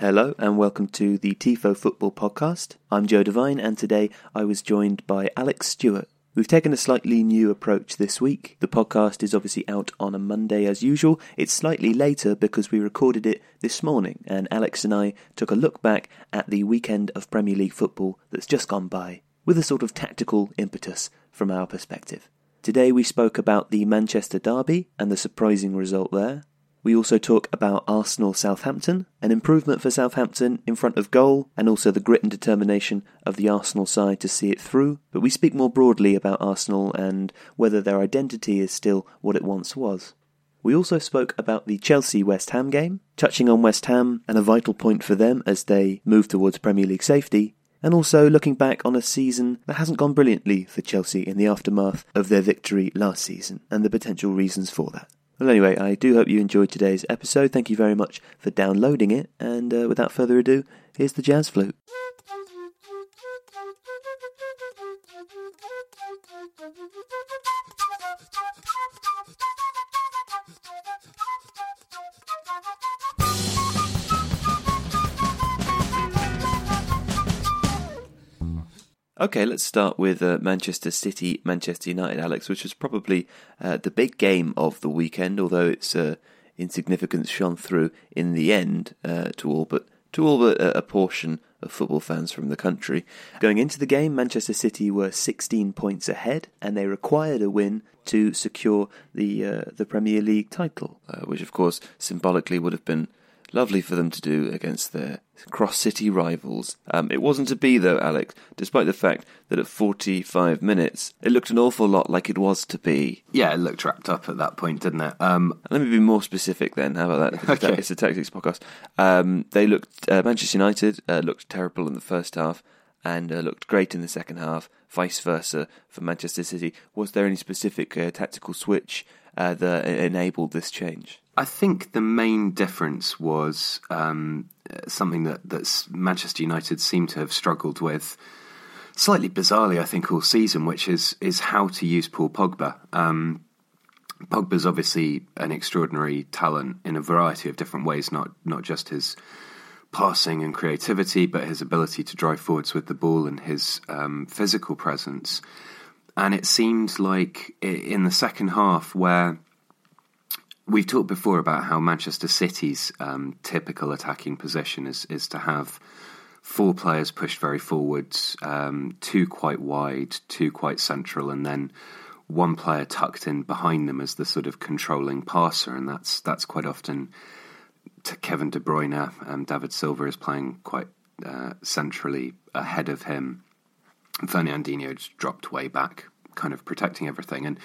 Hello and welcome to the TIFO Football Podcast. I'm Joe Devine and today I was joined by Alex Stewart. We've taken a slightly new approach this week. The podcast is obviously out on a Monday as usual. It's slightly later because we recorded it this morning and Alex and I took a look back at the weekend of Premier League football that's just gone by with a sort of tactical impetus from our perspective. Today we spoke about the Manchester Derby and the surprising result there. We also talk about Arsenal Southampton, an improvement for Southampton in front of goal, and also the grit and determination of the Arsenal side to see it through. But we speak more broadly about Arsenal and whether their identity is still what it once was. We also spoke about the Chelsea West Ham game, touching on West Ham and a vital point for them as they move towards Premier League safety, and also looking back on a season that hasn't gone brilliantly for Chelsea in the aftermath of their victory last season and the potential reasons for that. Well, anyway, I do hope you enjoyed today's episode. Thank you very much for downloading it. And uh, without further ado, here's the jazz flute. Okay, let's start with uh, Manchester City, Manchester United, Alex, which was probably uh, the big game of the weekend, although its uh, insignificance shone through in the end uh, to all but to all but a, portion of football fans from the country. Going into the game, Manchester City were 16 points ahead, and they required a win to secure the uh, the Premier League title, uh, which of course symbolically would have been Lovely for them to do against their cross city rivals. Um, it wasn't to be, though, Alex, despite the fact that at 45 minutes it looked an awful lot like it was to be. Yeah, it looked wrapped up at that point, didn't it? Um, Let me be more specific then. How about that? Okay. It's a tactics podcast. Um, they looked, uh, Manchester United uh, looked terrible in the first half and uh, looked great in the second half, vice versa for Manchester City. Was there any specific uh, tactical switch uh, that enabled this change? I think the main difference was um, something that that's Manchester United seem to have struggled with slightly bizarrely, I think, all season, which is is how to use Paul Pogba. Um, Pogba's obviously an extraordinary talent in a variety of different ways, not not just his passing and creativity, but his ability to drive forwards with the ball and his um, physical presence. And it seemed like in the second half, where We've talked before about how Manchester City's um, typical attacking position is is to have four players pushed very forwards, um, two quite wide, two quite central, and then one player tucked in behind them as the sort of controlling passer, and that's that's quite often to Kevin De Bruyne. Um, David Silva is playing quite uh, centrally ahead of him. Fernandinho just dropped way back, kind of protecting everything, and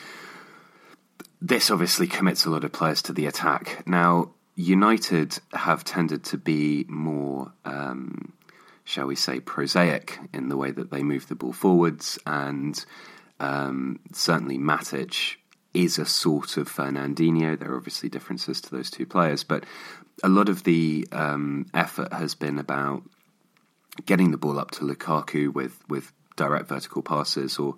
this obviously commits a lot of players to the attack. Now, United have tended to be more, um, shall we say, prosaic in the way that they move the ball forwards, and um, certainly Matic is a sort of Fernandinho. There are obviously differences to those two players, but a lot of the um, effort has been about getting the ball up to Lukaku with with direct vertical passes or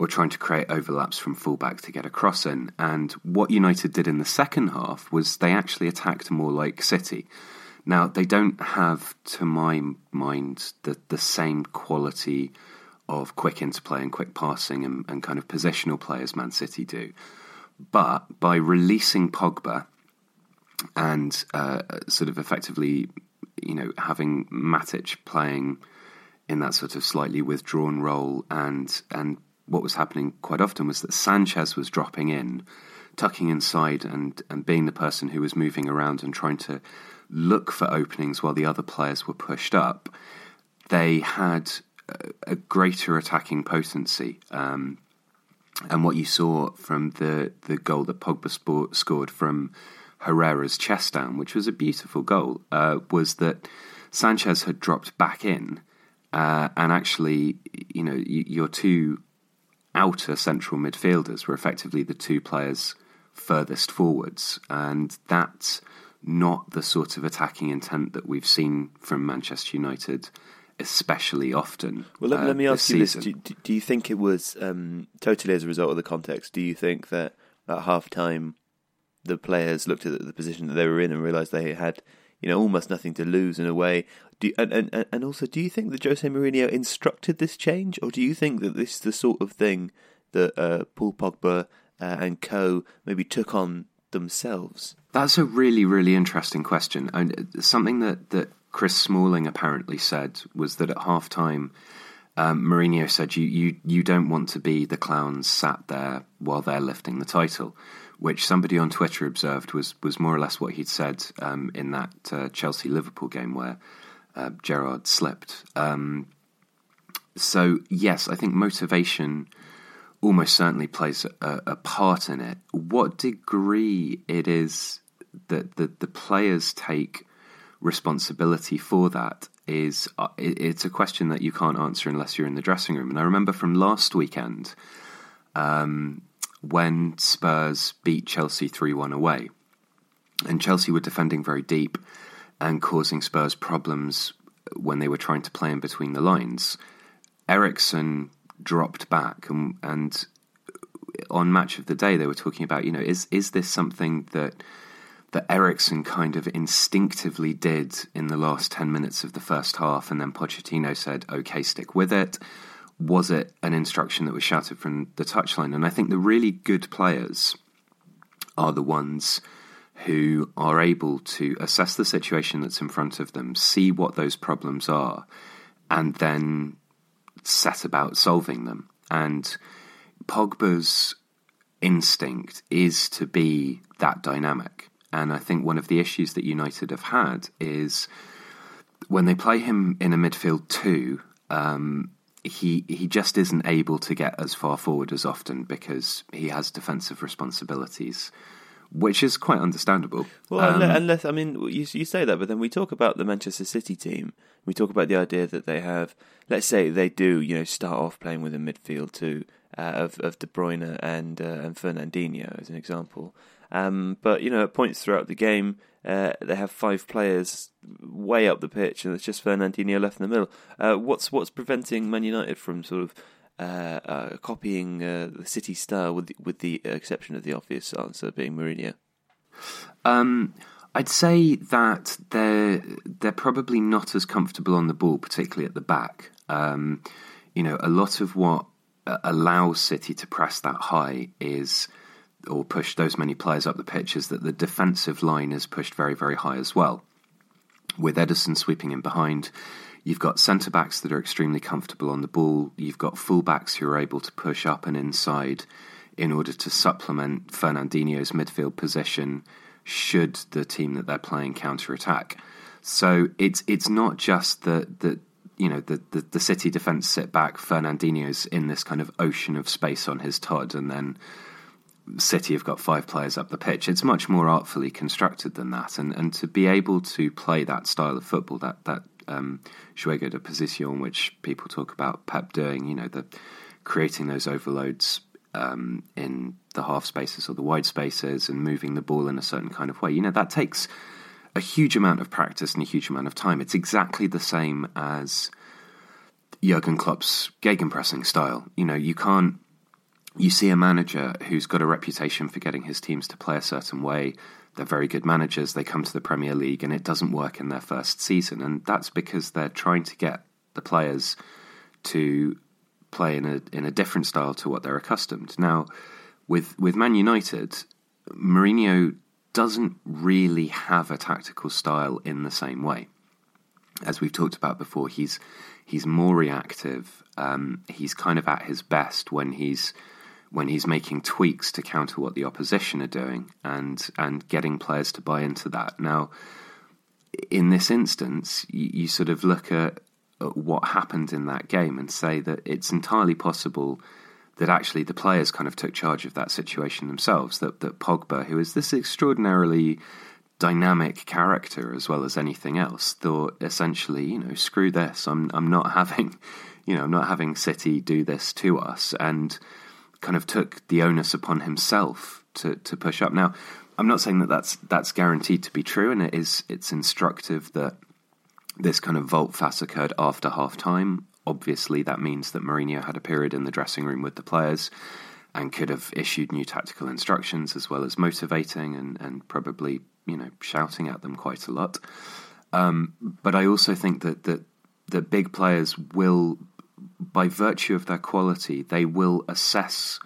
or trying to create overlaps from fullback to get a cross in. And what United did in the second half was they actually attacked more like City. Now they don't have, to my mind, the the same quality of quick interplay and quick passing and, and kind of positional play as Man City do. But by releasing Pogba and uh, sort of effectively, you know, having Matic playing in that sort of slightly withdrawn role and and what was happening quite often was that Sanchez was dropping in, tucking inside, and, and being the person who was moving around and trying to look for openings while the other players were pushed up. They had a, a greater attacking potency. Um, and what you saw from the, the goal that Pogba sp- scored from Herrera's chest down, which was a beautiful goal, uh, was that Sanchez had dropped back in. Uh, and actually, you know, your two outer central midfielders were effectively the two players furthest forwards, and that's not the sort of attacking intent that we've seen from Manchester United, especially often. Well, let, uh, let me ask you this: do, do you think it was um, totally as a result of the context? Do you think that at half time the players looked at the position that they were in and realised they had you know, almost nothing to lose in a way. Do, and, and and also, do you think that Jose Mourinho instructed this change, or do you think that this is the sort of thing that uh, Paul Pogba uh, and co maybe took on themselves? That's a really, really interesting question. And something that, that Chris Smalling apparently said was that at half time, um, Mourinho said, you, you, you don't want to be the clowns sat there while they're lifting the title, which somebody on Twitter observed was, was more or less what he'd said um, in that uh, Chelsea Liverpool game where uh, Gerrard slipped. Um, so, yes, I think motivation almost certainly plays a, a, part in it. What degree it is that the, the players take responsibility for that is uh, it's a question that you can't answer unless you're in the dressing room. And I remember from last weekend um, when Spurs beat Chelsea 3 1 away, and Chelsea were defending very deep and causing Spurs problems when they were trying to play in between the lines. Eriksen dropped back, and, and on Match of the Day they were talking about, you know, is is this something that that Eriksen kind of instinctively did in the last ten minutes of the first half, and then Pochettino said, "Okay, stick with it." Was it an instruction that was shouted from the touchline? And I think the really good players are the ones who are able to assess the situation that's in front of them, see what those problems are, and then set about solving them. And Pogba's instinct is to be that dynamic. And I think one of the issues that United have had is when they play him in a midfield two, um, he he just isn't able to get as far forward as often because he has defensive responsibilities which is quite understandable. Well, um, unless, I mean, you, you say that, but then we talk about the Manchester City team. We talk about the idea that they have, let's say, they do, you know, start off playing with a midfield two uh, of of De Bruyne and uh, and Fernandinho as an example. Um, but you know, at points throughout the game, uh, they have five players way up the pitch, and it's just Fernandinho left in the middle. Uh, what's what's preventing Man United from sort of uh, uh, copying uh, the City style, with the, with the exception of the obvious answer being Mourinho? Um, I'd say that they're they're probably not as comfortable on the ball, particularly at the back. Um, you know, a lot of what allows City to press that high is or push those many players up the pitch is that the defensive line is pushed very, very high as well. With Ederson sweeping in behind, You've got centre backs that are extremely comfortable on the ball. You've got full backs who are able to push up and inside in order to supplement Fernandinho's midfield position should the team that they're playing counter attack. So it's it's not just that that you know the, the, the City defence sit back. Fernandinho's in this kind of ocean of space on his Todd, and then City have got five players up the pitch. It's much more artfully constructed than that, and and to be able to play that style of football, that that um, juego de posición, which people talk about Pep doing, you know, the creating those overloads um, in the half spaces or the wide spaces and moving the ball in a certain kind of way. You know, that takes a huge amount of practice and a huge amount of time. It's exactly the same as Jurgen Klopp's gegenpressing style. You know, you can't. You see a manager who's got a reputation for getting his teams to play a certain way they're very good managers. They come to the Premier League and it doesn't work in their first season. And that's because they're trying to get the players to play in a in a different style to what they're accustomed. Now, with with Man United, Mourinho doesn't really have a tactical style in the same way. As we've talked about before, he's he's more reactive. Um, he's kind of at his best when he's when he's making tweaks to counter what the opposition are doing and and getting players to buy into that. Now, in this instance, you, you sort of look at, at, what happened in that game and say that it's entirely possible that actually the players kind of took charge of that situation themselves. That that Pogba, who is this extraordinarily dynamic character as well as anything else, thought essentially, you know, screw this. I'm I'm not having, you know, I'm not having City do this to us and kind of took the onus upon himself to, to push up. Now, I'm not saying that that's that's guaranteed to be true, and it is it's instructive that this kind of volte-face occurred after half time. Obviously, that means that Mourinho had a period in the dressing room with the players and could have issued new tactical instructions as well as motivating and, and probably you know shouting at them quite a lot. Um, but I also think that that that big players will, by virtue of their quality, they will assess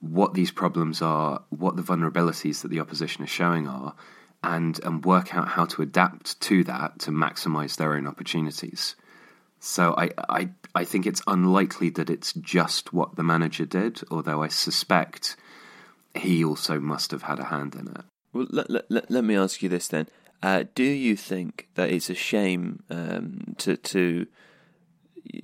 what these problems are, what the vulnerabilities that the opposition is showing are, and and work out how to adapt to that to maximise their own opportunities. So I, I I think it's unlikely that it's just what the manager did, although I suspect he also must have had a hand in it. Well, let, let, let me ask you this then. Uh, do you think that it's a shame um, to to,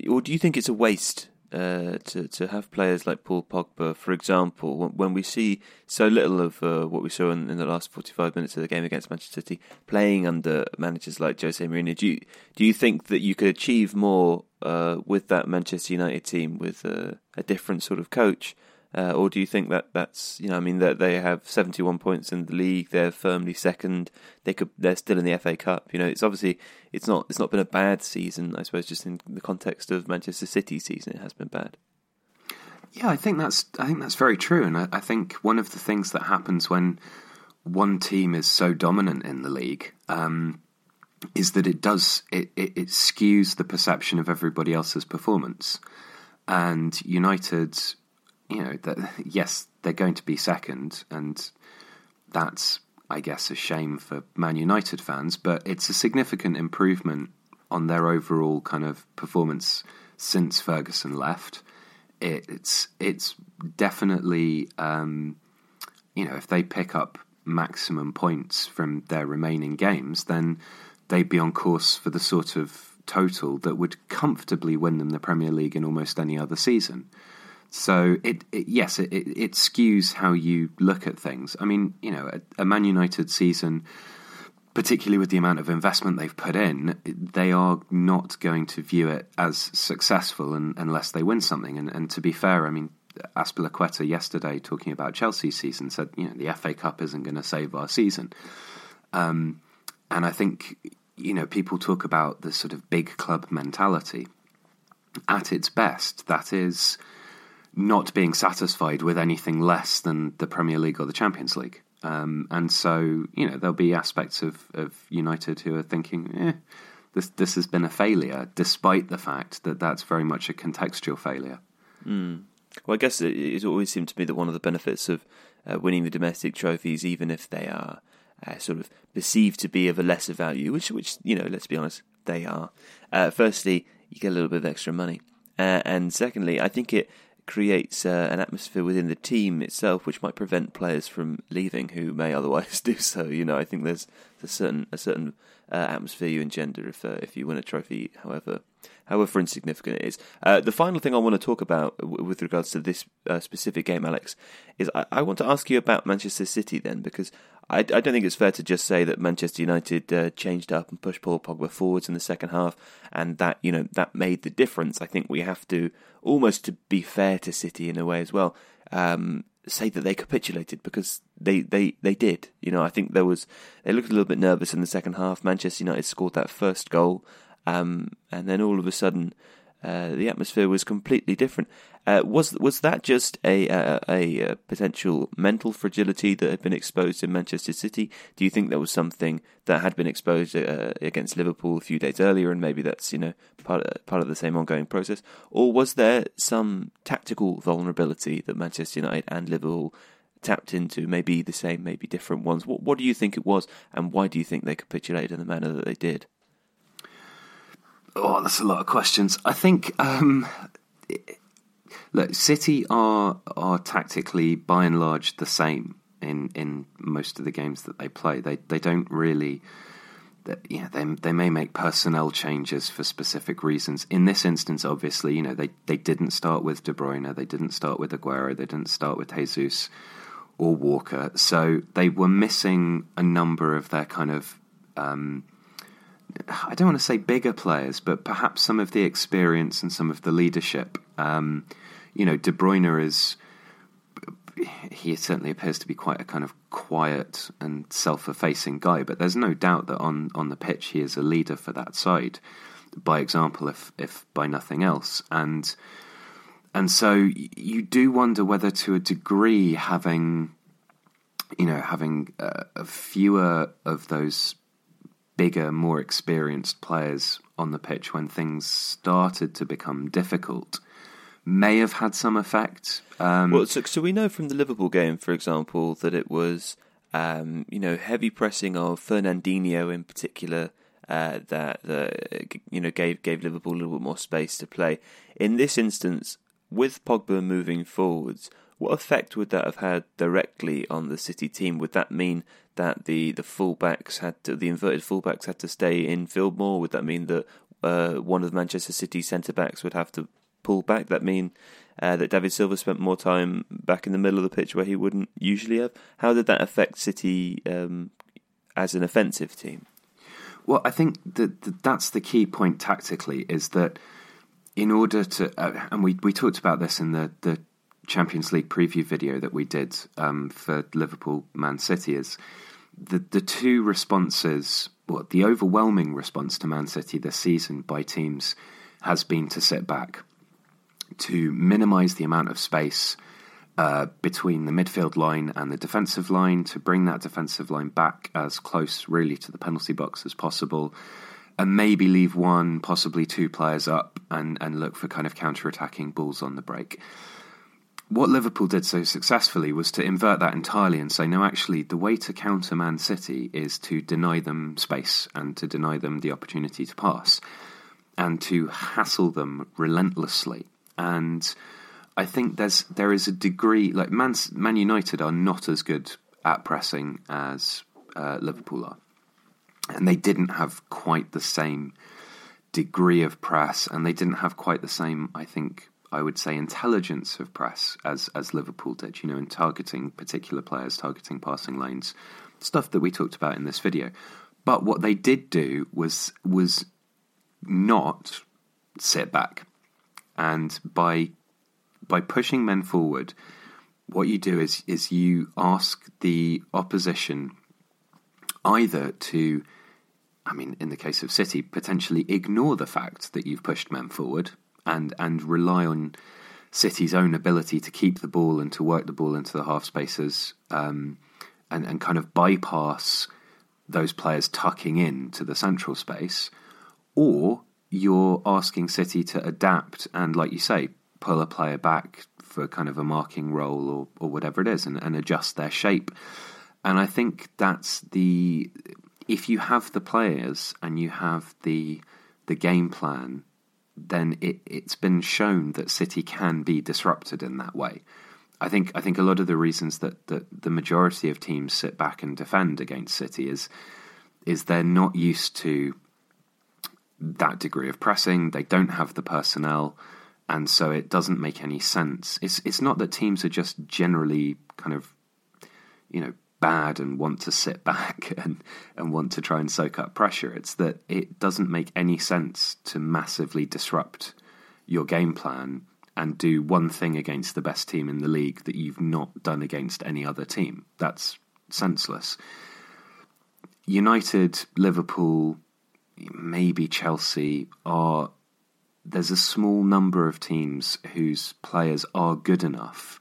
or do you think it's a waste uh, to to have players like Paul Pogba, for example, when we see so little of uh, what we saw in, in, the last forty five minutes of the game against Manchester City, playing under managers like Jose Mourinho, do you do you think that you could achieve more uh, with that Manchester United team with a different sort of coach? Uh, or do you think that that's you know I mean that they have 71 points in the league they're firmly second they could they're still in the FA Cup you know it's obviously it's not it's not been a bad season I suppose just in the context of Manchester City's season it has been bad. Yeah I think that's I think that's very true and I, I think one of the things that happens when one team is so dominant in the league um, is that it does it, it, it skews the perception of everybody else's performance. And United you know, that yes, they're going to be second, and that's, I guess, a shame for Man United fans, but it's a significant improvement on their overall kind of performance since Ferguson left. It, it's it's definitely um, you know if they pick up maximum points from their remaining games, then they'd be on course for the sort of total that would comfortably win them the Premier League in almost any other season. So it, it yes, it, it, skews how you look at things. I mean, you know, a, a, Man United season, particularly with the amount of investment they've put in, they are not going to view it as successful in, unless they win something. And, and to be fair, I mean, Azpilicueta yesterday talking about Chelsea's season said, you know, the FA Cup isn't going to save our season. Um, and I think, you know, people talk about the sort of big club mentality. At its best, that is not being satisfied with anything less than the Premier League or the Champions League. Um, and so, you know, there'll be aspects of, of United who are thinking, eh, this this has been a failure, despite the fact that that's very much a contextual failure. Mm. Well, I guess it, it, always seemed to me that one of the benefits of uh, winning the domestic trophies, even if they are uh, sort of perceived to be of a lesser value, which, which you know, let's be honest, they are. Uh, firstly, you get a little bit of extra money, uh, and secondly, I think it creates uh, an atmosphere within the team itself which might prevent players from leaving who may otherwise do so. You know, I think there's a certain a certain uh, atmosphere you engender if uh, if you win a trophy, however however insignificant it is. Uh, the final thing I want to talk about w- with regards to this uh, specific game, Alex, is I-, I want to ask you about Manchester City then because I, I don't think it's fair to just say that Manchester United uh, changed up and pushed Paul Pogba forwards in the second half, and that you know that made the difference. I think we have to almost to be fair to City in a way as well. Um, say that they capitulated because they, they, they did. You know, I think there was they looked a little bit nervous in the second half. Manchester United scored that first goal, um, and then all of a sudden uh, the atmosphere was completely different. Uh, was was that just a, a, a, potential mental fragility that had been exposed in Manchester City? Do you think there was something that had been exposed uh, against Liverpool a few days earlier, and maybe that's you know part of, part of the same ongoing process, or was there some tactical vulnerability that Manchester United and Liverpool tapped into? Maybe the same, maybe different ones. What what do you think it was, and why do you think they capitulated in the manner that they did? Oh, that's a lot of questions. I think um, look, City are are tactically by and large the same in in most of the games that they play. They they don't really. Yeah, they they may make personnel changes for specific reasons. In this instance, obviously, you know they, they didn't start with De Bruyne, they didn't start with Aguero, they didn't start with Jesus or Walker, so they were missing a number of their kind of um, I don't want to say bigger players, but perhaps some of the experience and some of the leadership. Um, you know, De Bruyne is he certainly appears to be quite a kind of quiet and self-effacing guy, but there's no doubt that on on the pitch he is a leader for that side, by example, if if by nothing else, and and so you do wonder whether, to a degree, having you know, having uh, fewer of those bigger, more experienced players on the pitch when things started to become difficult may have had some effect. Um, well, so, so, we know from the Liverpool game, for example, that it was um, you know heavy pressing of Fernandinho in particular. Uh, that, you know gave gave Liverpool a little bit more space to play. In this instance, with Pogba moving forwards, what effect would that have had directly on the City team? Would that mean that the, the fullbacks had to, the inverted fullbacks had to stay in field more? Would that mean that uh, one of Manchester City centre backs would have to pull back? That mean uh, that David Silva spent more time back in the middle of the pitch where he wouldn't usually have? How did that affect City um, as an offensive team? Well, I think that that's the key point tactically is that in order to, uh, and we, we talked about this in the, the Champions League preview video that we did um, for Liverpool Man City is the the two responses. Well, the overwhelming response to Man City this season by teams has been to sit back, to minimise the amount of space uh, between the midfield line and the defensive line, to bring that defensive line back as close, really, to the penalty box as possible, and maybe leave one, possibly two players up and, and look for kind of counter attacking balls on the break what Liverpool did so successfully was to invert that entirely and say, no, actually, the way to counter Man City is to deny them space and to deny them the opportunity to pass and to hassle them relentlessly. And I think there's there is a degree like Man, Man United are not as good at pressing as uh, Liverpool are, and they didn't have quite the same degree of press, and they didn't have quite the same, I think, I would say, intelligence of press as as Liverpool did. You know, in targeting particular players, targeting passing lanes, stuff that we talked about in this video. But what they did do was was not sit back, and by by pushing men forward, what you do is is you ask the opposition either to I mean, in the case of City, potentially ignore the fact that you've pushed men forward and and rely on City's own ability to keep the ball and to work the ball into the half spaces um, and and kind of bypass those players tucking in to the central space, or you're asking City to adapt and, like you say, pull a player back for kind of a marking role or, or whatever it is and, and adjust their shape. And I think that's the if you have the players and you have the the game plan then it, it's been shown that City can be disrupted in that way. I think I think a lot of the reasons that, that the majority of teams sit back and defend against City is is they're not used to that degree of pressing. They don't have the personnel, and so it doesn't make any sense. It's it's not that teams are just generally kind of you know bad and want to sit back and, and want to try and soak up pressure. It's that it doesn't make any sense to massively disrupt your game plan and do one thing against the best team in the league that you've not done against any other team. That's senseless. United, Liverpool, maybe Chelsea are. There's a small number of teams whose players are good enough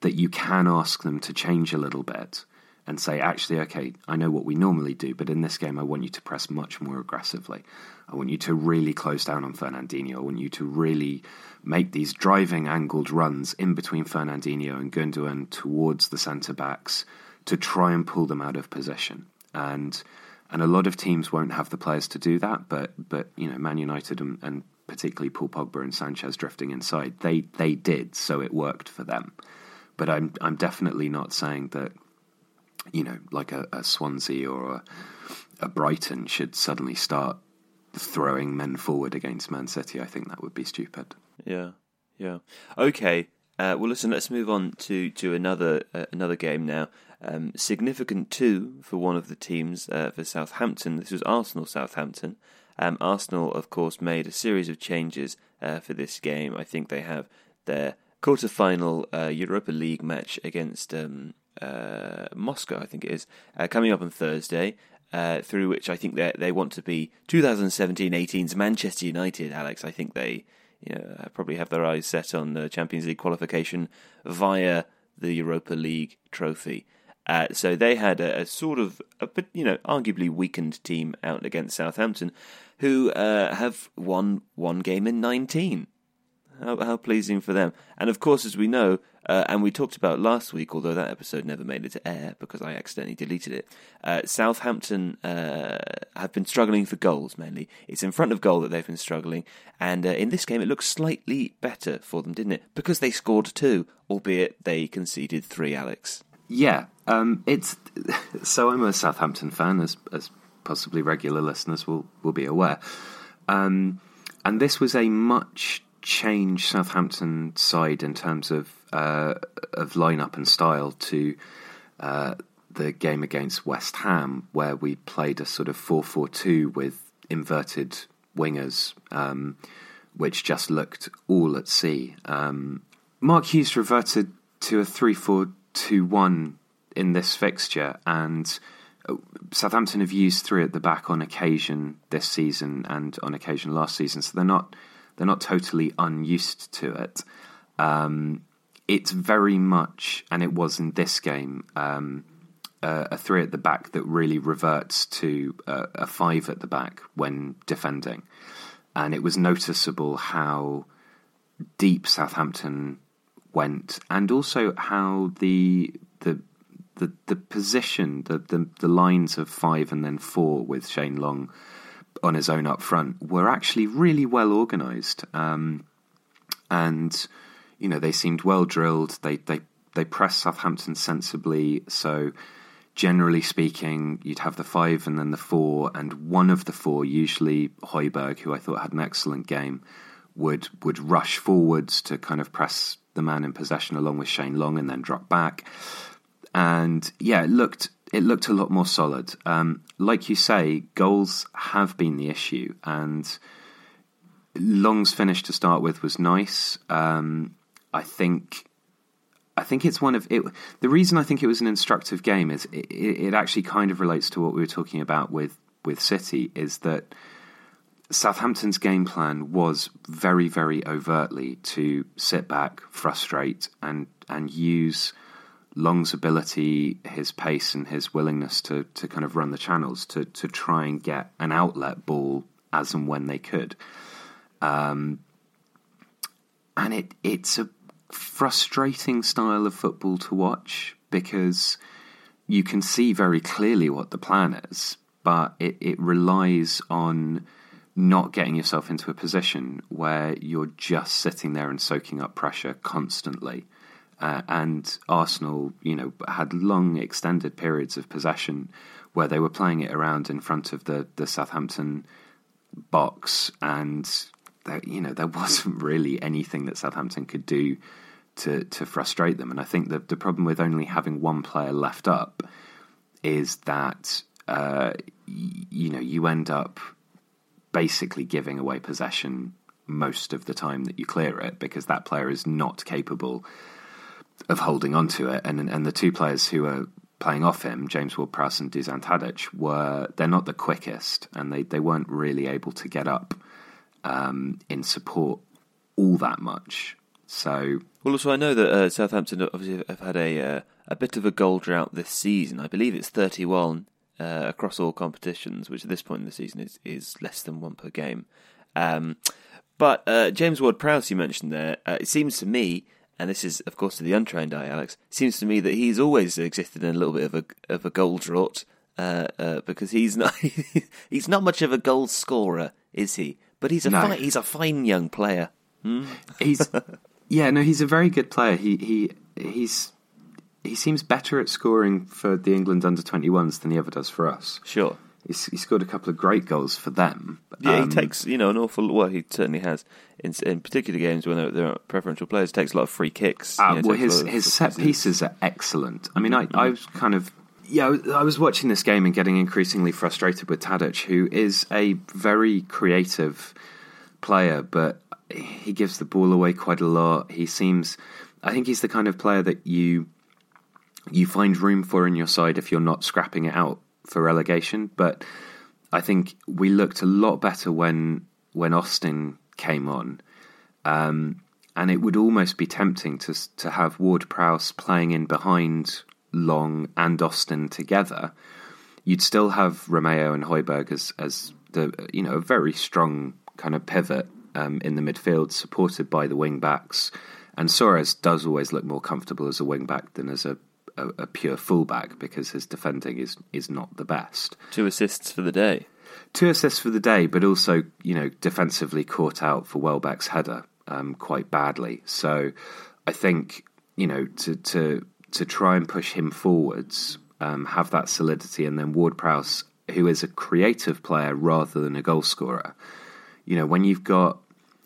that you can ask them to change a little bit and say, actually, okay, I know what we normally do, but in this game, I want you to press much more aggressively. I want you to really close down on Fernandinho. I want you to really make these driving angled runs in between Fernandinho and Gundogan towards the centre backs to try and pull them out of position. And and a lot of teams won't have the players to do that, but but you know, Man United and, and particularly Paul Pogba and Sanchez drifting inside, they they did, so it worked for them. But I'm I'm definitely not saying that you know, like a, a Swansea or a, a, Brighton should suddenly start throwing men forward against Man City. I think that would be stupid. Yeah, yeah. Okay. Uh, well, listen. Let's move on to to another uh, another game now. Um, significant too for one of the teams uh, for Southampton. This was Arsenal Southampton. Um, Arsenal, of course, made a series of changes uh, for this game. I think they have their quarter-final uh, Europa League match against um, uh, Moscow, I think it is, uh, coming up on Thursday. Uh, through which I think they they want to be 2017-18's Manchester United. Alex, I think they you know probably have their eyes set on the Champions League qualification via the Europa League trophy. Uh, so they had a, a sort of, a, you know, arguably weakened team out against Southampton, who uh, have won one game in 19. How, how pleasing for them. And of course, as we know, uh, and we talked about last week, although that episode never made it to air because I accidentally deleted it. Uh, Southampton uh, have been struggling for goals mainly. It's in front of goal that they've been struggling, and uh, in this game it looks slightly better for them, didn't it? Because they scored two, albeit they conceded three. Alex. Yeah, um, it's so I'm a Southampton fan, as as possibly regular listeners will will be aware. Um, and this was a much changed Southampton side in terms of uh, of lineup and style to uh, the game against West Ham, where we played a sort of four four two with inverted wingers, um, which just looked all at sea. Um, Mark Hughes reverted to a three four two one in this fixture, and uh, Southampton have used three at the back on occasion this season and on occasion last season, so they're not they're not totally unused to it. Um, it's very much, and it was in this game, um, a three at the back that really reverts to uh, a five at the back when defending. And it was noticeable how deep Southampton went, and also how the the the, the position, the, the the lines of five and then four with Shane Long on his own up front were actually really well organised, um, and you know they seemed well drilled. They they they pressed Southampton sensibly. So generally speaking, you'd have the five and then the four, and one of the four, usually Højbjerg, who I thought had an excellent game, would would rush forwards to kind of press the man in possession along with Shane Long, and then drop back. And yeah, it looked it looked a lot more solid. Um, like you say, goals have been the issue, and Long's finish to start with was nice. Um, I think. I think it's one of it. The reason I think it was an instructive game is it, it actually kind of relates to what we were talking about with with City. Is that Southampton's game plan was very, very overtly to sit back, frustrate, and and use Long's ability, his pace, and his willingness to to kind of run the channels to to try and get an outlet ball as and when they could. Um, and it it's a frustrating style of football to watch because you can see very clearly what the plan is, but it, it relies on not getting yourself into a position where you're just sitting there and soaking up pressure constantly. Uh, and Arsenal, you know, had long extended periods of possession where they were playing it around in front of the, the Southampton box, and there, you know there wasn't really anything that Southampton could do to to frustrate them. And I think that the problem with only having one player left up is that uh, y- you know you end up basically giving away possession most of the time that you clear it because that player is not capable of holding on to it. And and the two players who are playing off him, James Ward-Prowse and Dusan Tadic, were they're not the quickest, and they, they weren't really able to get up um, in support all that much. So well, also I know that uh, Southampton obviously have had a uh, a bit of a goal drought this season. I believe it's thirty one uh, across all competitions, which at this point in the season is is less than one per game. Um, but uh, James Ward-Prowse, you mentioned there, uh, it seems to me and this is, of course, to the untrained eye, Alex, seems to me that he's always existed in a little bit of a of a goal drought uh, uh, because he's not he's not much of a goal scorer, is he? But he's a no. he's a fine young player. Hmm? He's yeah, no, he's a very good player. He he he's he seems better at scoring for the England under 21s than he ever does for us. Sure. He's, he scored a couple of great goals for them. Yeah, um, he takes you know an awful. Well, he certainly has in, in particular games when there are preferential players. Takes a lot of free kicks. Uh, you know, well, his his set pieces. pieces are excellent. I mean, I mm-hmm. I was kind of yeah, I was watching this game and getting increasingly frustrated with Tadic, who is a very creative player, but he gives the ball away quite a lot. He seems, I think he's the kind of player that you you find room for in your side if you're not scrapping it out for relegation. But I think we looked a lot better when when Austin came on, um, and it would almost be tempting to to have Ward Prowse playing in behind Long and Austin together, you'd still have Romeu and Højbjerg as as the you know a very strong kind of pivot um, in the midfield, supported by the wing backs. And Soares does always look more comfortable as a wing back than as a, a, a pure fullback because his defending is is not the best. Two assists for the day. Two assists for the day, but also you know defensively caught out for Welbeck's header um, quite badly. So I think you know to to to try and push him forwards, um, have that solidity, and then Ward Prowse, who is a creative player rather than a goal scorer. You know when you've got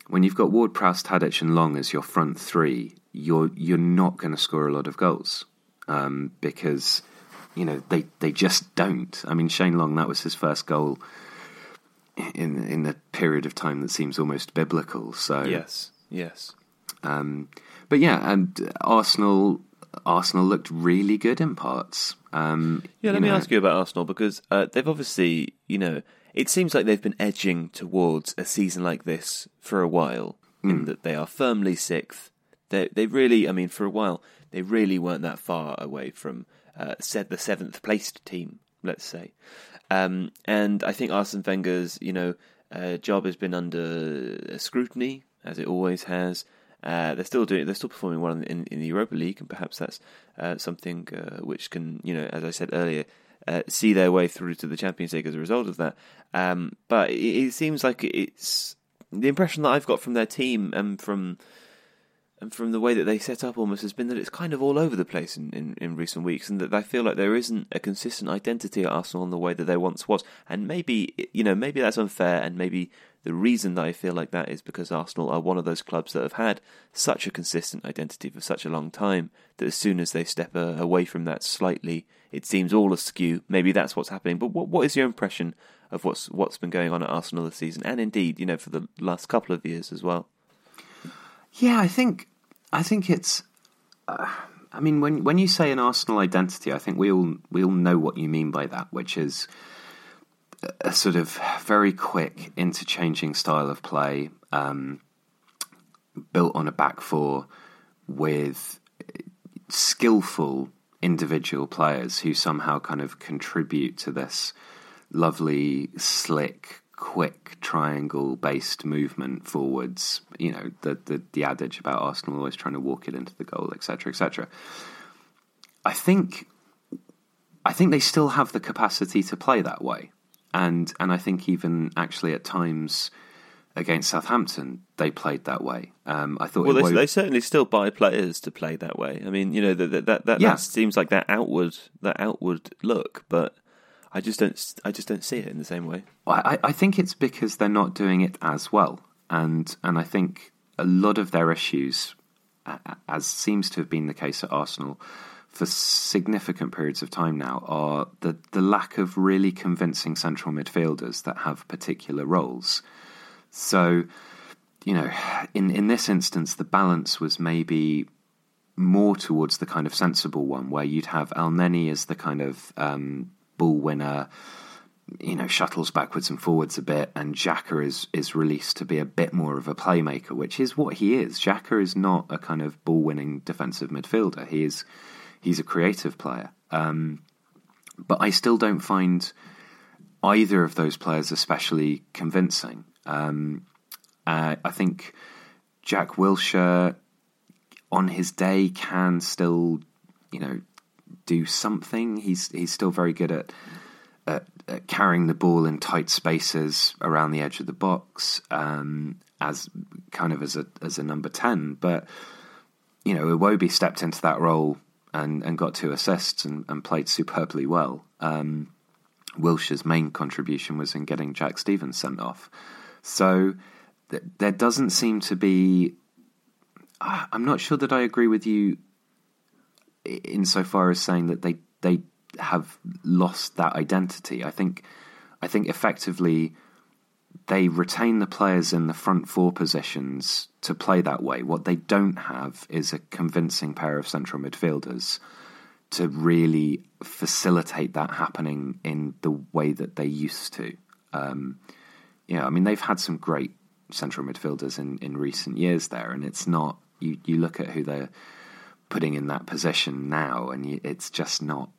when you've got Ward Prowse, Tadic, and Long as your front three, you're you're not going to score a lot of goals um, because you know they they just don't. I mean, Shane Long that was his first goal in in a period of time that seems almost biblical. So yes, yes. Um, but yeah, and Arsenal Arsenal looked really good in parts. Um, yeah, let me know. ask you about Arsenal because uh, they've obviously, you know, it seems like they've been edging towards a season like this for a while. Mm. In that they are firmly sixth. They they really, I mean, for a while they really weren't that far away from uh, said the seventh placed team, let's say. Um, and I think Arsene Wenger's, you know, uh, job has been under scrutiny as it always has. Uh, they're still doing. They're still performing well in, in the Europa League, and perhaps that's uh, something uh, which can, you know, as I said earlier, uh, see their way through to the Champions League as a result of that. Um, but it, it, seems like it's the impression that I've got from their team and from and from the way that they set up almost has been that it's kind of all over the place in, in, in, recent weeks and that I feel like there isn't a consistent identity at Arsenal in the way that there once was. And maybe you know, maybe that's unfair and maybe the reason that I feel like that is because Arsenal are one of those clubs that have had such a consistent identity for such a long time that as soon as they step uh, away from that slightly, it seems all askew. Maybe that's what's happening. But what what is your impression of what's what's been going on at Arsenal this season, and indeed, you know, for the last couple of years as well? Yeah, I think I think it's. Uh, I mean, when when you say an Arsenal identity, I think we all we all know what you mean by that, which is a sort of very quick, interchanging style of play, um, built on a back four with skillful individual players who somehow kind of contribute to this lovely, slick, quick triangle based movement forwards. You know, the, the, the adage about Arsenal always trying to walk it into the goal, etc., etc. I think I think they still have the capacity to play that way and and I think even actually at times against Southampton they played that way. Um, I thought well, they, they, certainly still buy players to play that way. I mean, you know that that that, yeah. that seems like that outward that outward look, but. I just don't. I just don't see it in the same way. I, I think it's because they're not doing it as well, and and I think a lot of their issues, as seems to have been the case at Arsenal, for significant periods of time now are the, the lack of really convincing central midfielders that have particular roles. So, you know, in, in this instance, the balance was maybe more towards the kind of sensible one where you'd have Elneny as the kind of um, ball winner, you know, shuttles backwards and forwards a bit, and Xhaka is is released to be a bit more of a playmaker, which is what he is. Xhaka is not a kind of ball winning defensive midfielder. He is he's a creative player. Um, but I still don't find either of those players especially convincing. Um, uh, I think Jack Wilshere, on his day, can still, you know, do something. He's he's still very good at, at, at carrying the ball in tight spaces around the edge of the box, um, as kind of as a as a number ten. But you know, Iwobi stepped into that role and, and got two assists and, and played superbly well. Um, Wilshere's main contribution was in getting Jack Stephens sent off. So th- there doesn't seem to be. I'm not sure that I agree with you insofar as saying that they they have lost that identity. I think I think effectively they retain the players in the front four positions to play that way. What they don't have is a convincing pair of central midfielders to really facilitate that happening in the way that they used to. Um, yeah, I mean they've had some great central midfielders in, in recent years there, and it's not you. You look at who they're putting in that position now, and you, it's just not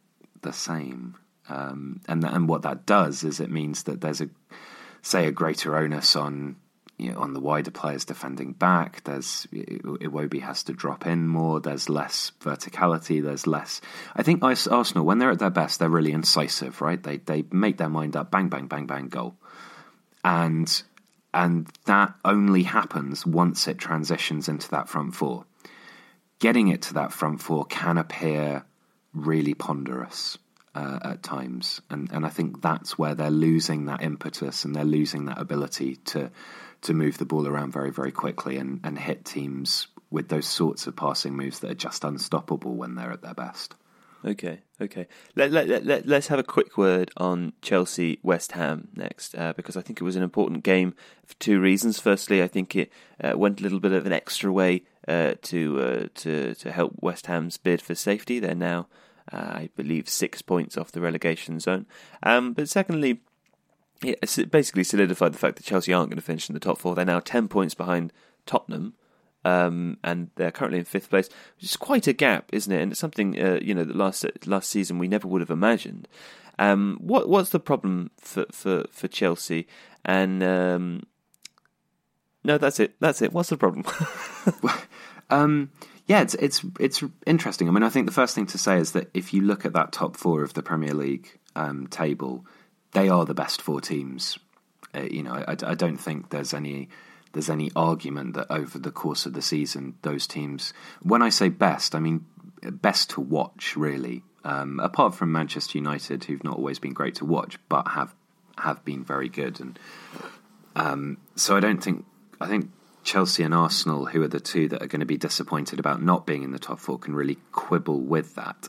the same. Um, and and what that does is it means that there's a say a greater onus on you know, on the wider players defending back. There's Iwobi has to drop in more. There's less verticality. There's less. I think Arsenal, when they're at their best, they're really incisive, right? They they make their mind up, bang, bang, bang, bang, goal, and and that only happens once it transitions into that front four. Getting it to that front four can appear really ponderous uh, at times, and and I think that's where they're losing that impetus and they're losing that ability to to move the ball around very, very quickly and, and hit teams with those sorts of passing moves that are just unstoppable when they're at their best. Okay, okay. Let, let, let, us have a quick word on Chelsea West Ham next, uh, because I think it was an important game for two reasons. Firstly, I think it uh, went a little bit of an extra way uh, to uh, to to help West Ham's bid for safety. They're now, uh, I believe, six points off the relegation zone. Um, but secondly, it basically solidified the fact that Chelsea aren't going to finish in the top four. They're now 10 points behind Tottenham. Um, and they're currently in fifth place, which is quite a gap, isn't it? And it's something uh, you know that last last season we never would have imagined. Um, what what's the problem for for, for Chelsea? And um, no, that's it. That's it. What's the problem? um, yeah, it's it's it's interesting. I mean, I think the first thing to say is that if you look at that top four of the Premier League um, table, they are the best four teams. Uh, you know, I, I, don't think there's any there's any argument that over the course of the season, those teams. When I say best, I mean best to watch, really. Um, apart from Manchester United, who've not always been great to watch, but have have been very good, and um, so I don't think I think Chelsea and Arsenal, who are the two that are going to be disappointed about not being in the top four, can really quibble with that.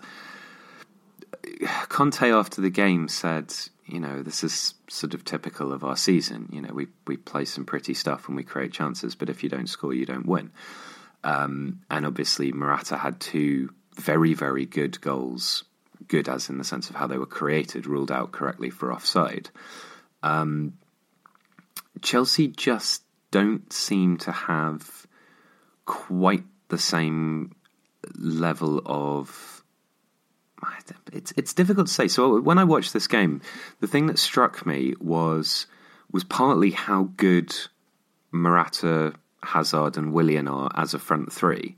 Conte after the game said, you know, this is sort of typical of our season. You know, we we play some pretty stuff and we create chances, but if you don't score, you don't win. Um, and obviously, Morata had two very very good goals, good as in the sense of how they were created, ruled out correctly for offside. Um, Chelsea just don't seem to have quite the same level of it's it's difficult to say. So when I watched this game, the thing that struck me was was partly how good Morata, Hazard, and Willian are as a front three,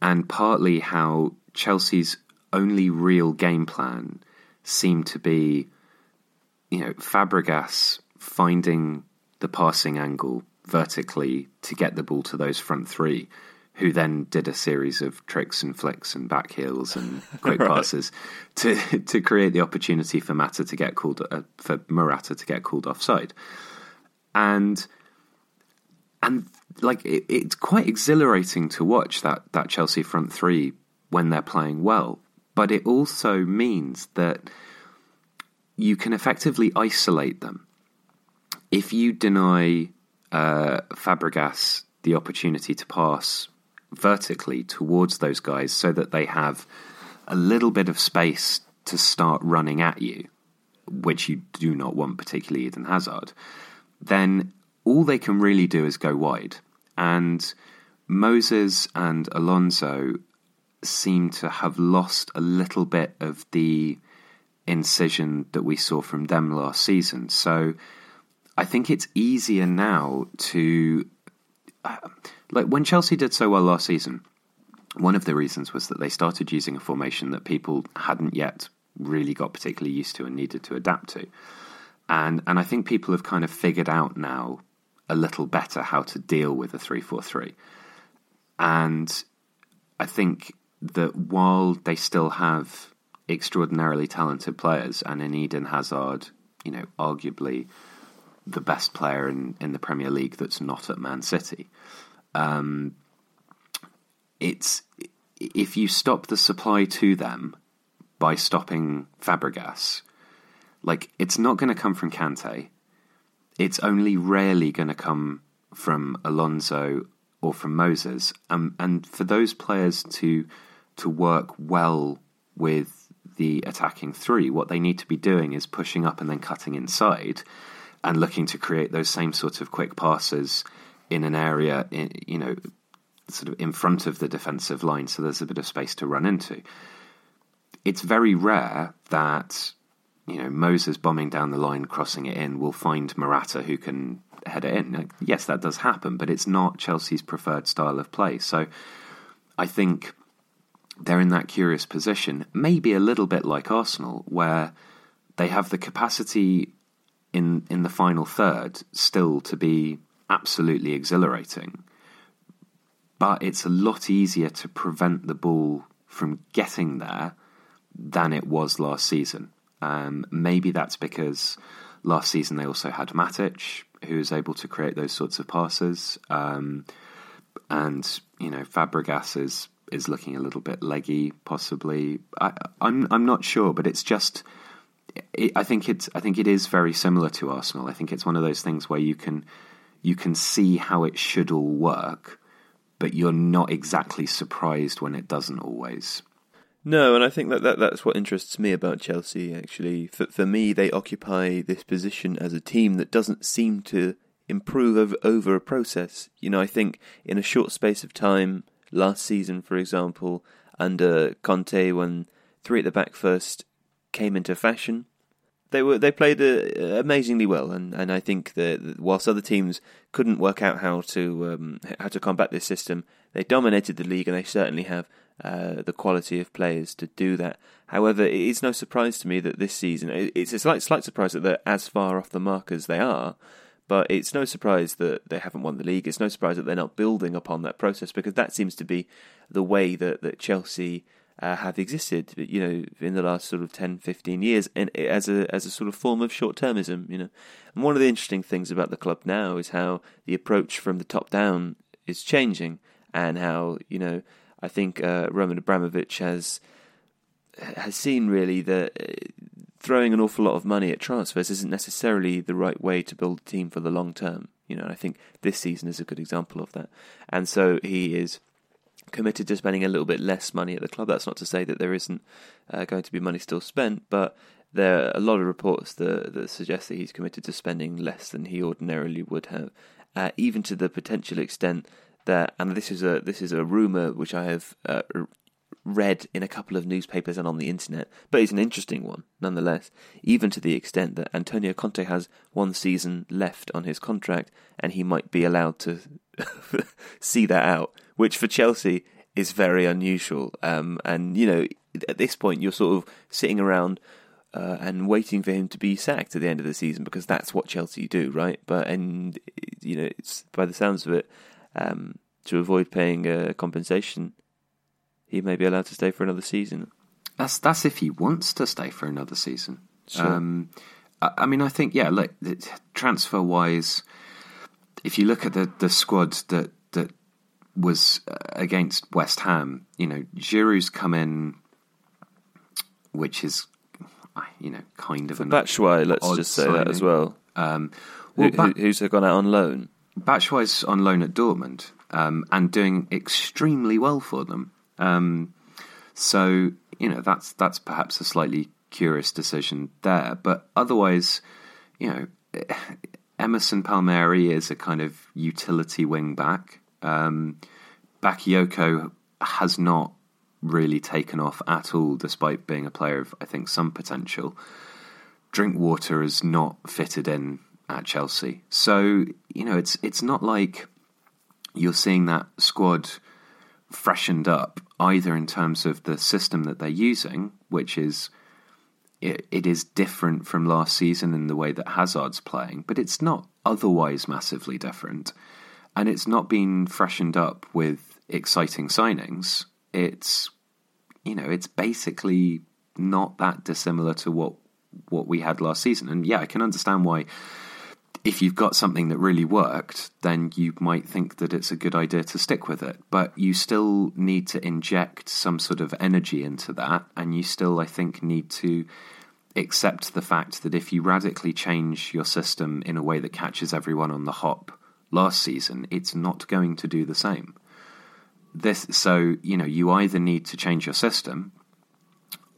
and partly how Chelsea's only real game plan seemed to be, you know, Fabregas finding the passing angle vertically to get the ball to those front three who then did a series of tricks and flicks and back heels and quick right. passes to to create the opportunity for Mata to get called uh, for Morata to get called offside, and and like it, it's quite exhilarating to watch that that Chelsea front three when they're playing well, but it also means that you can effectively isolate them if you deny uh, Fabregas the opportunity to pass vertically towards those guys so that they have a little bit of space to start running at you, which you do not want, particularly Eden Hazard, then all they can really do is go wide. And Moses and Alonso seem to have lost a little bit of the incision that we saw from them last season. So I think it's easier now to. Uh, like when Chelsea did so well last season, one of the reasons was that they started using a formation that people hadn't yet really got particularly used to and needed to adapt to. And and I think people have kind of figured out now a little better how to deal with a 3-4-3. And I think that while they still have extraordinarily talented players and in Eden Hazard, you know, arguably the best player in, in the Premier League that's not at Man City, um, it's if you stop the supply to them by stopping Fabregas, like it's not going to come from Kante. It's only rarely going to come from Alonso or from Moses. Um, and for those players to to work well with the attacking three, what they need to be doing is pushing up and then cutting inside and looking to create those same sorts of quick passes in an area, in, you know, sort of in front of the defensive line, so there's a bit of space to run into. It's very rare that you know Moses bombing down the line, crossing it in, will find Morata who can head it in. Yes, that does happen, but it's not Chelsea's preferred style of play. So I think they're in that curious position, maybe a little bit like Arsenal, where they have the capacity in in the final third still to be absolutely exhilarating. But it's a lot easier to prevent the ball from getting there than it was last season. Um, maybe that's because last season they also had Matic, who was able to create those sorts of passes. Um, and you know, Fabregas is is looking a little bit leggy, possibly. I, I'm I'm not sure, but it's just. It, I think it's. I think it is very similar to Arsenal. I think it's one of those things where you can you can see how it should all work, but you're not exactly surprised when it doesn't always. No, and I think that, that that's what interests me about Chelsea. Actually, for for me, they occupy this position as a team that doesn't seem to improve over, over a process. You know, I think in a short space of time, last season, for example, under Conte, when three at the back first came into fashion, they were they played uh, amazingly well, and, and I think that whilst other teams couldn't work out how to um, how to combat this system, they dominated the league, and they certainly have uh, the quality of players to do that. However, it is no surprise to me that this season it's a slight slight surprise that they're as far off the mark as they are. But it's no surprise that they haven't won the league. It's no surprise that they're not building upon that process because that seems to be the way that, that Chelsea uh, have existed, you know, in the last sort of 10, 15 years, and as a as a sort of form of short termism, you know. And one of the interesting things about the club now is how the approach from the top down is changing, and how you know I think uh, Roman Abramovich has has seen really that uh, throwing an awful lot of money at transfers isn't necessarily the right way to build a team for the long term. You know, I think this season is a good example of that, and so he is committed to spending a little bit less money at the club. That's not to say that there isn't uh, going to be money still spent, but there are a lot of reports that, that suggest that he's committed to spending less than he ordinarily would have, uh, even to the potential extent that, and this is a this is a rumor which I have uh, read in a couple of newspapers and on the internet, but it's an interesting one nonetheless, even to the extent that Antonio Conte has one season left on his contract and he might be allowed to see that out, which for Chelsea is very unusual. Um, and, you know, at this point, you're sort of sitting around. Uh, and waiting for him to be sacked at the end of the season because that's what Chelsea do, right? But and you know, it's by the sounds of it, um, to avoid paying uh, compensation, he may be allowed to stay for another season. That's that's if he wants to stay for another season. Sure. Um, I, I, mean, I think yeah. Look, transfer wise, if you look at the, the squad that that was uh, against West Ham, you know, Giroud's come in, which is you know kind of for Batshuayi. Let's just say signing. that as well. Um, well, Who, ba- who's gone out on loan? Batshuayi's on loan at Dortmund um, and doing extremely well for them. Um, so you know that's that's perhaps a slightly curious decision there, but otherwise, you know, Emerson Palmieri is a kind of utility wing back. Um, Bakayoko has not really taken off at all, despite being a player of I think some potential. Drinkwater is not fitted in at Chelsea, so you know it's it's not like you're seeing that squad freshened up either in terms of the system that they're using, which is it, it is different from last season in the way that Hazard's playing, but it's not otherwise massively different. And it's not been freshened up with exciting signings. It's you know, it's basically not that dissimilar to what what we had last season. And yeah, I can understand why if you've got something that really worked, then you might think that it's a good idea to stick with it. But you still need to inject some sort of energy into that, and you still, I think, need to accept the fact that if you radically change your system in a way that catches everyone on the hop last season, it's not going to do the same. This, so you know, you either need to change your system,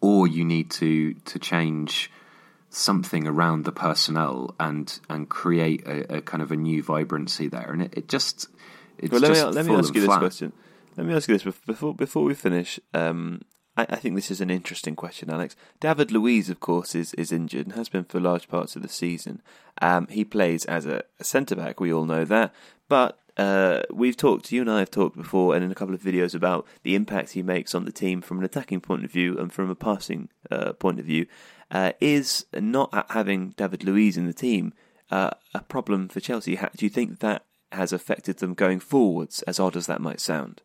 or you need to to change something around the personnel and and create a, a kind of a new vibrancy there. And it, it, just it's well, let me, just let me ask you this question. Let me ask you this before before we finish. Um, I, I think this is an interesting question, Alex. David Luiz, of course, is, is injured and has been for large parts of the season. Um, he plays as a, a centre back. We all know that, but uh, we've talked. You and I have talked before, and in a couple of videos about the impact he makes on the team from an attacking point of view and from a passing uh, point of view. Uh, is not having David Luiz in the team uh, a problem for Chelsea? Do you think that has affected them going forwards? As odd as that might sound.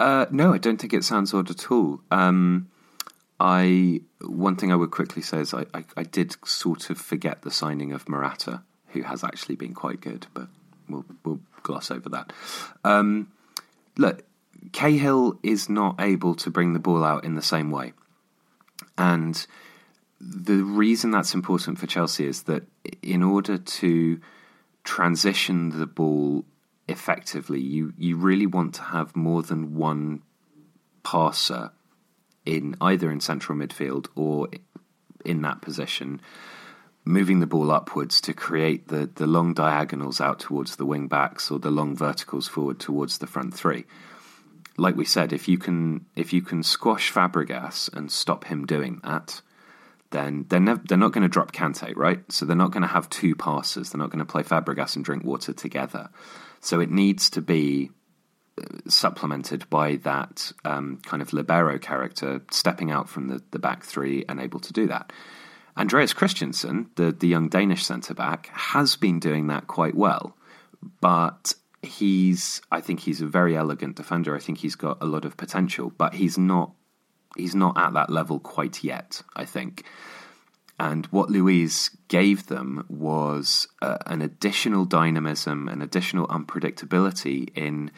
Uh, no, I don't think it sounds odd at all. Um, I one thing I would quickly say is I, I, I, did sort of forget the signing of Morata, who has actually been quite good, but we'll we'll gloss over that. Um, look, Cahill is not able to bring the ball out in the same way, and the reason that's important for Chelsea is that in order to transition the ball effectively, you, you really want to have more than one passer in either in central midfield or in that position, moving the ball upwards to create the, the long diagonals out towards the wing backs or the long verticals forward towards the front three. Like we said, if you can if you can squash Fabregas and stop him doing that, then they're nev- they're not going to drop Kante, right? So they're not going to have two passes. They're not going to play Fabregas and Drinkwater together. So it needs to be uh, supplemented by that um, kind of libero character stepping out from the, the back three and able to do that. Andreas Christensen, the, the young Danish centre back, has been doing that quite well, but he's I think he's a very elegant defender. I think he's got a lot of potential, but he's not he's not at that level quite yet. I think. And what Luiz gave them was uh, an additional dynamism, an additional unpredictability in,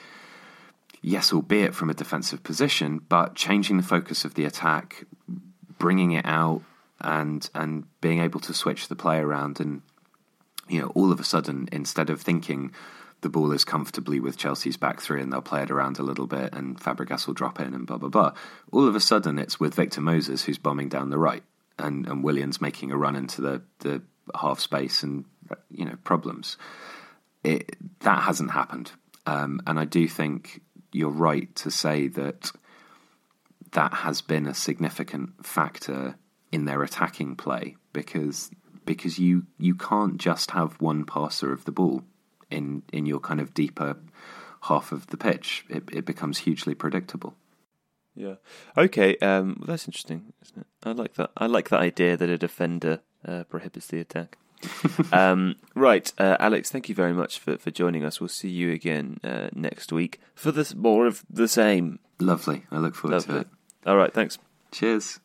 yes, albeit from a defensive position, but changing the focus of the attack, bringing it out, and and being able to switch the play around. And you know, all of a sudden, instead of thinking the ball is comfortably with Chelsea's back three and they'll play it around a little bit and Fabregas will drop in and blah blah blah. All of a sudden, it's with Victor Moses who's bombing down the right and, and Willian's making a run into the, the half space and you know problems. It, that hasn't happened, um, and I do think you're right to say that that has been a significant factor in their attacking play because because you you can't just have one passer of the ball in in your kind of deeper half of the pitch. It, it becomes hugely predictable. Yeah. Okay. Um, well, that's interesting, isn't it? I like that. I like that idea that a defender uh, prohibits the attack. um, right, uh, Alex. Thank you very much for, for joining us. We'll see you again uh, next week for this more of the same. Lovely. I look forward Lovely. to it. All right. Thanks. Cheers.